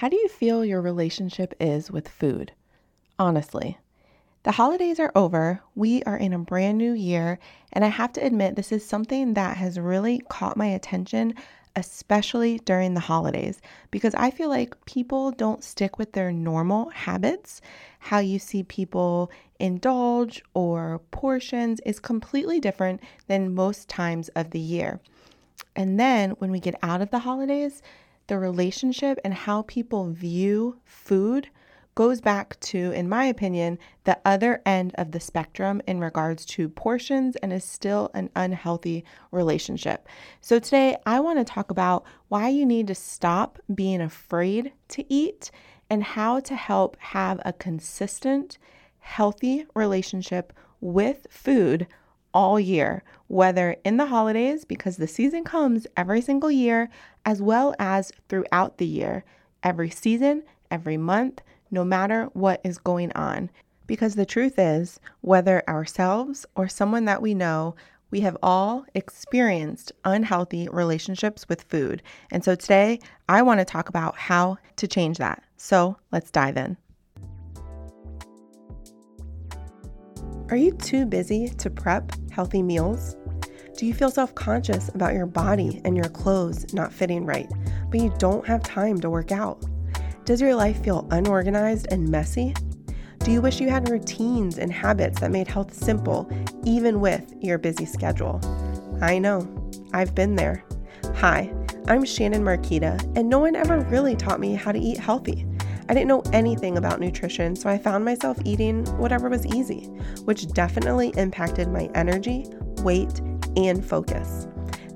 How do you feel your relationship is with food? Honestly, the holidays are over. We are in a brand new year, and I have to admit, this is something that has really caught my attention, especially during the holidays, because I feel like people don't stick with their normal habits. How you see people indulge or portions is completely different than most times of the year. And then when we get out of the holidays, the relationship and how people view food goes back to, in my opinion, the other end of the spectrum in regards to portions and is still an unhealthy relationship. So, today I want to talk about why you need to stop being afraid to eat and how to help have a consistent, healthy relationship with food all year, whether in the holidays, because the season comes every single year, as well as throughout the year, every season, every month, no matter what is going on. Because the truth is, whether ourselves or someone that we know, we have all experienced unhealthy relationships with food. And so today, I want to talk about how to change that. So let's dive in. Are you too busy to prep healthy meals? Do you feel self conscious about your body and your clothes not fitting right, but you don't have time to work out? Does your life feel unorganized and messy? Do you wish you had routines and habits that made health simple, even with your busy schedule? I know, I've been there. Hi, I'm Shannon Marqueta, and no one ever really taught me how to eat healthy. I didn't know anything about nutrition, so I found myself eating whatever was easy, which definitely impacted my energy, weight, and focus.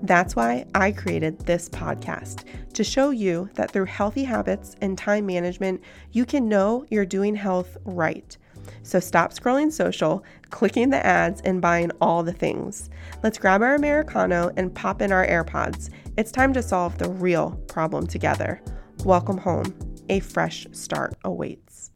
That's why I created this podcast to show you that through healthy habits and time management, you can know you're doing health right. So stop scrolling social, clicking the ads, and buying all the things. Let's grab our Americano and pop in our AirPods. It's time to solve the real problem together. Welcome home a fresh start awaits.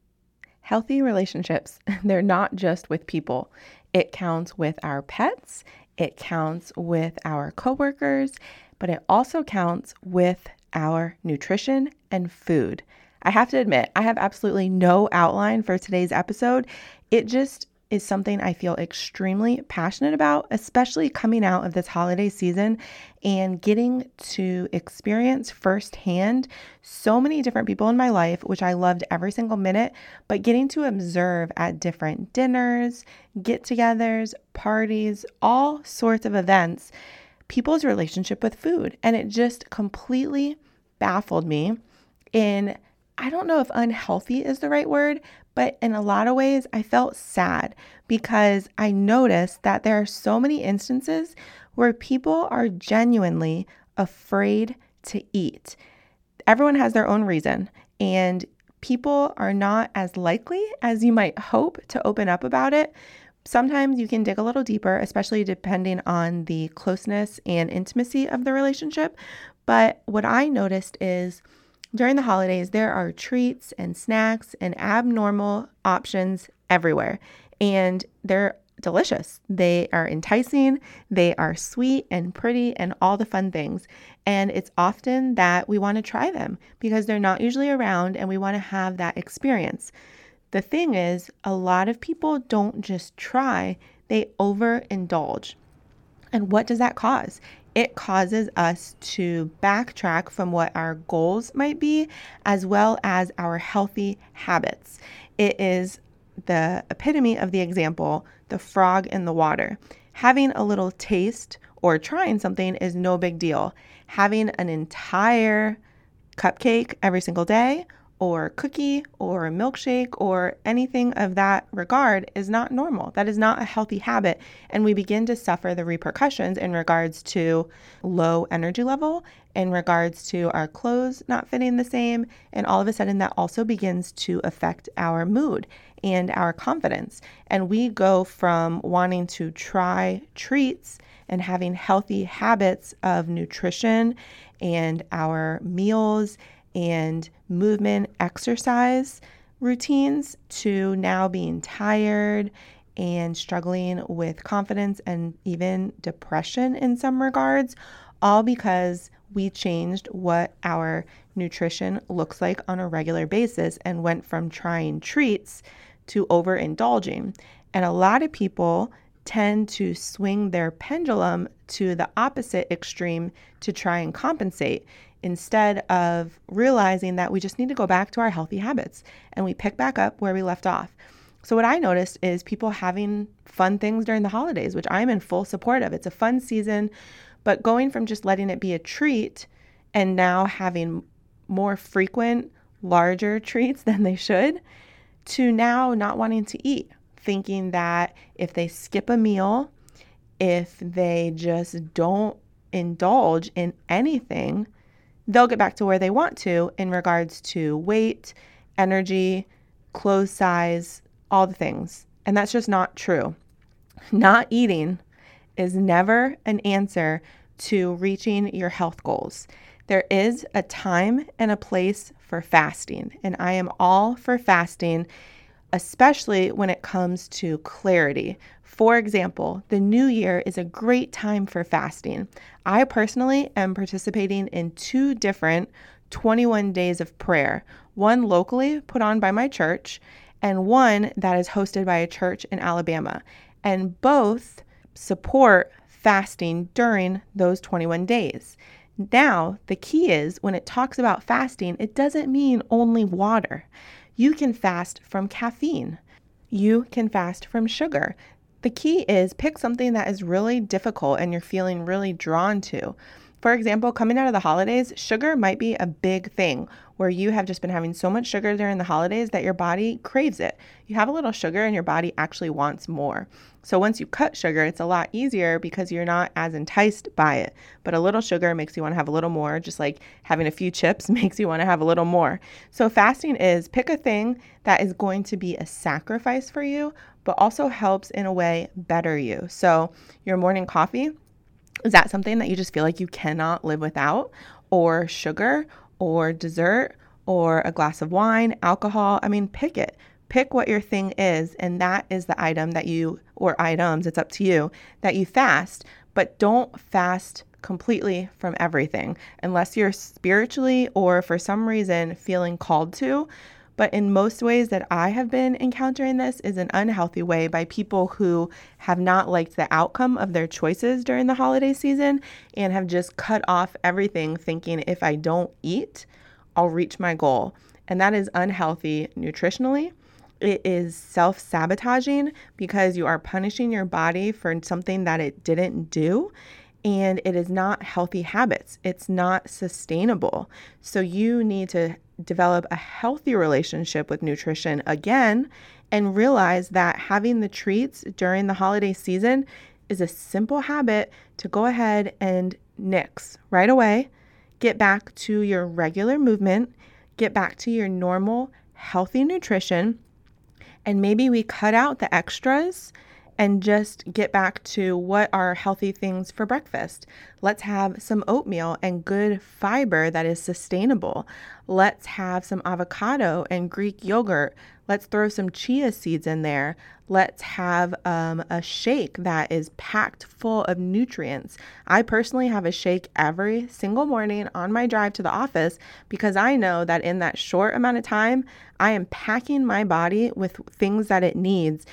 Healthy relationships, they're not just with people. It counts with our pets, it counts with our coworkers, but it also counts with our nutrition and food. I have to admit, I have absolutely no outline for today's episode. It just is something I feel extremely passionate about, especially coming out of this holiday season and getting to experience firsthand so many different people in my life, which I loved every single minute, but getting to observe at different dinners, get togethers, parties, all sorts of events, people's relationship with food. And it just completely baffled me in I don't know if unhealthy is the right word, but in a lot of ways, I felt sad because I noticed that there are so many instances where people are genuinely afraid to eat. Everyone has their own reason, and people are not as likely as you might hope to open up about it. Sometimes you can dig a little deeper, especially depending on the closeness and intimacy of the relationship. But what I noticed is during the holidays, there are treats and snacks and abnormal options everywhere, and they're delicious. They are enticing, they are sweet and pretty, and all the fun things. And it's often that we want to try them because they're not usually around and we want to have that experience. The thing is, a lot of people don't just try, they overindulge. And what does that cause? It causes us to backtrack from what our goals might be, as well as our healthy habits. It is the epitome of the example the frog in the water. Having a little taste or trying something is no big deal. Having an entire cupcake every single day or cookie or a milkshake or anything of that regard is not normal. That is not a healthy habit. And we begin to suffer the repercussions in regards to low energy level, in regards to our clothes not fitting the same. And all of a sudden, that also begins to affect our mood and our confidence. And we go from wanting to try treats and having healthy habits of nutrition and our meals and movement exercise routines to now being tired and struggling with confidence and even depression in some regards, all because we changed what our nutrition looks like on a regular basis and went from trying treats to overindulging. And a lot of people tend to swing their pendulum to the opposite extreme to try and compensate instead of realizing that we just need to go back to our healthy habits and we pick back up where we left off. So, what I noticed is people having fun things during the holidays, which I'm in full support of. It's a fun season, but going from just letting it be a treat and now having more frequent, larger treats than they should to now not wanting to eat, thinking that if they skip a meal, if they just don't indulge in anything, they'll get back to where they want to in regards to weight, energy, clothes size, all the things. And that's just not true. Not eating is never an answer to reaching your health goals. There is a time and a place for fasting, and I am all for fasting, especially when it comes to clarity. For example, the new year is a great time for fasting. I personally am participating in two different 21 days of prayer, one locally put on by my church, and one that is hosted by a church in Alabama. And both support fasting during those 21 days. Now, the key is when it talks about fasting, it doesn't mean only water. You can fast from caffeine. You can fast from sugar. The key is pick something that is really difficult and you're feeling really drawn to. For example, coming out of the holidays, sugar might be a big thing where you have just been having so much sugar during the holidays that your body craves it. You have a little sugar and your body actually wants more. So once you cut sugar, it's a lot easier because you're not as enticed by it. But a little sugar makes you want to have a little more, just like having a few chips makes you want to have a little more. So fasting is pick a thing that is going to be a sacrifice for you, but also helps in a way better you. So your morning coffee, is that something that you just feel like you cannot live without? Or sugar, or dessert, or a glass of wine, alcohol? I mean, pick it. Pick what your thing is, and that is the item that you, or items, it's up to you, that you fast, but don't fast completely from everything unless you're spiritually or for some reason feeling called to. But in most ways that I have been encountering this is an unhealthy way by people who have not liked the outcome of their choices during the holiday season and have just cut off everything thinking if I don't eat, I'll reach my goal. And that is unhealthy nutritionally. It is self sabotaging because you are punishing your body for something that it didn't do and it is not healthy habits. It's not sustainable. So you need to develop a healthy relationship with nutrition again and realize that having the treats during the holiday season is a simple habit to go ahead and nix right away. Get back to your regular movement, get back to your normal healthy nutrition, and maybe we cut out the extras and just get back to what are healthy things for breakfast. Let's have some oatmeal and good fiber that is sustainable. Let's have some avocado and Greek yogurt. Let's throw some chia seeds in there. Let's have um, a shake that is packed full of nutrients. I personally have a shake every single morning on my drive to the office because I know that in that short amount of time, I am packing my body with things that it needs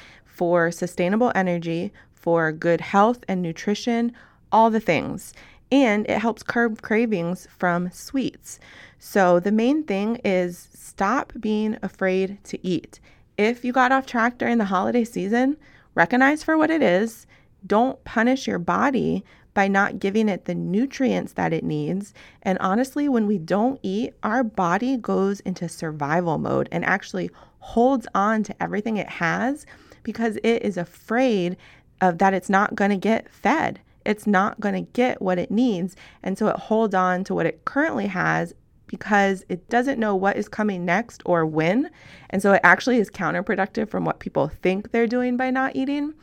for sustainable energy, for good health and nutrition, all the things. And it helps curb cravings from sweets. So, the main thing is stop being afraid to eat. If you got off track during the holiday season, recognize for what it is. Don't punish your body by not giving it the nutrients that it needs. And honestly, when we don't eat, our body goes into survival mode and actually holds on to everything it has because it is afraid of that it's not going to get fed. It's not going to get what it needs. And so it holds on to what it currently has because it doesn't know what is coming next or when. And so it actually is counterproductive from what people think they're doing by not eating.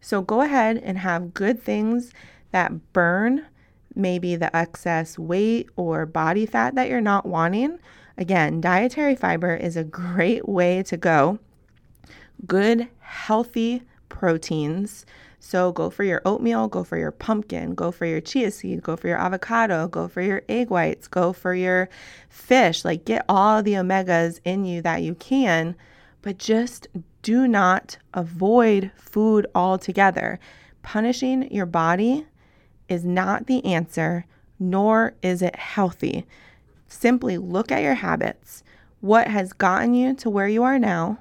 So go ahead and have good things that burn maybe the excess weight or body fat that you're not wanting. Again, dietary fiber is a great way to go good, healthy proteins So go for your oatmeal, go for your pumpkin, go for your chia seed, go for your avocado, go for your egg whites, go for your fish. Like get all the omegas in you that you can, but just do not avoid food altogether. Punishing your body is not the answer, nor is it healthy. Simply look at your habits. What has gotten you to where you are now?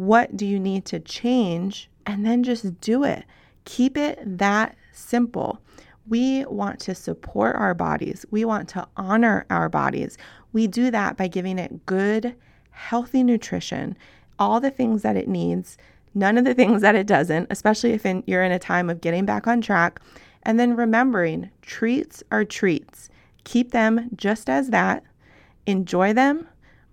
What do you need to change? And then just do it. Keep it that simple. We want to support our bodies. We want to honor our bodies. We do that by giving it good, healthy nutrition, all the things that it needs, none of the things that it doesn't, especially if in, you're in a time of getting back on track. And then remembering treats are treats. Keep them just as that, enjoy them,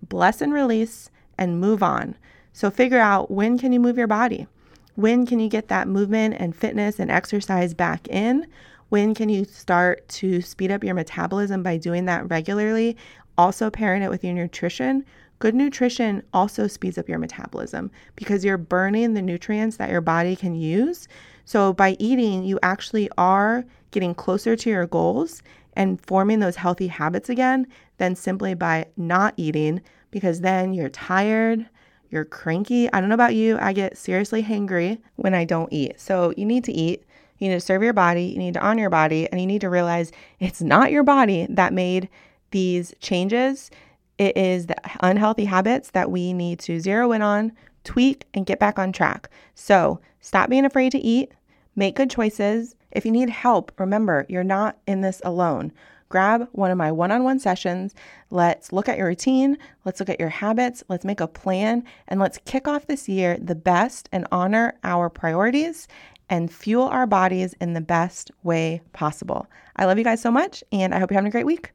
bless and release, and move on. So figure out when can you move your body? When can you get that movement and fitness and exercise back in? When can you start to speed up your metabolism by doing that regularly? Also, pairing it with your nutrition. Good nutrition also speeds up your metabolism because you're burning the nutrients that your body can use. So, by eating, you actually are getting closer to your goals and forming those healthy habits again than simply by not eating because then you're tired, you're cranky. I don't know about you, I get seriously hangry when I don't eat. So you need to eat. You need to serve your body, you need to honor your body, and you need to realize it's not your body that made these changes. It is the unhealthy habits that we need to zero in on, tweak, and get back on track. So stop being afraid to eat, make good choices. If you need help, remember you're not in this alone grab one of my one on one sessions. Let's look at your routine. Let's look at your habits. Let's make a plan and let's kick off this year the best and honor our priorities and fuel our bodies in the best way possible. I love you guys so much and I hope you're having a great week.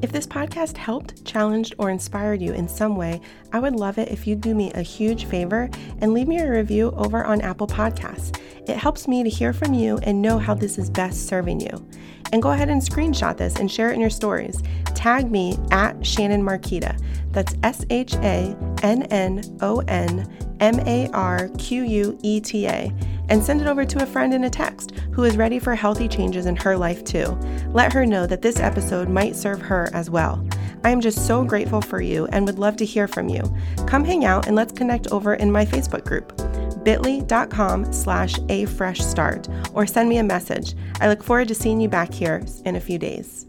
If this podcast helped, challenged, or inspired you in some way, I would love it if you'd do me a huge favor and leave me a review over on Apple Podcasts. It helps me to hear from you and know how this is best serving you. And go ahead and screenshot this and share it in your stories. Tag me at Shannon Marqueta. That's S H A N N O N M A R Q U E T A and send it over to a friend in a text who is ready for healthy changes in her life too. Let her know that this episode might serve her as well. I am just so grateful for you and would love to hear from you. Come hang out and let's connect over in my Facebook group bit.ly.com slash a fresh start or send me a message. I look forward to seeing you back here in a few days.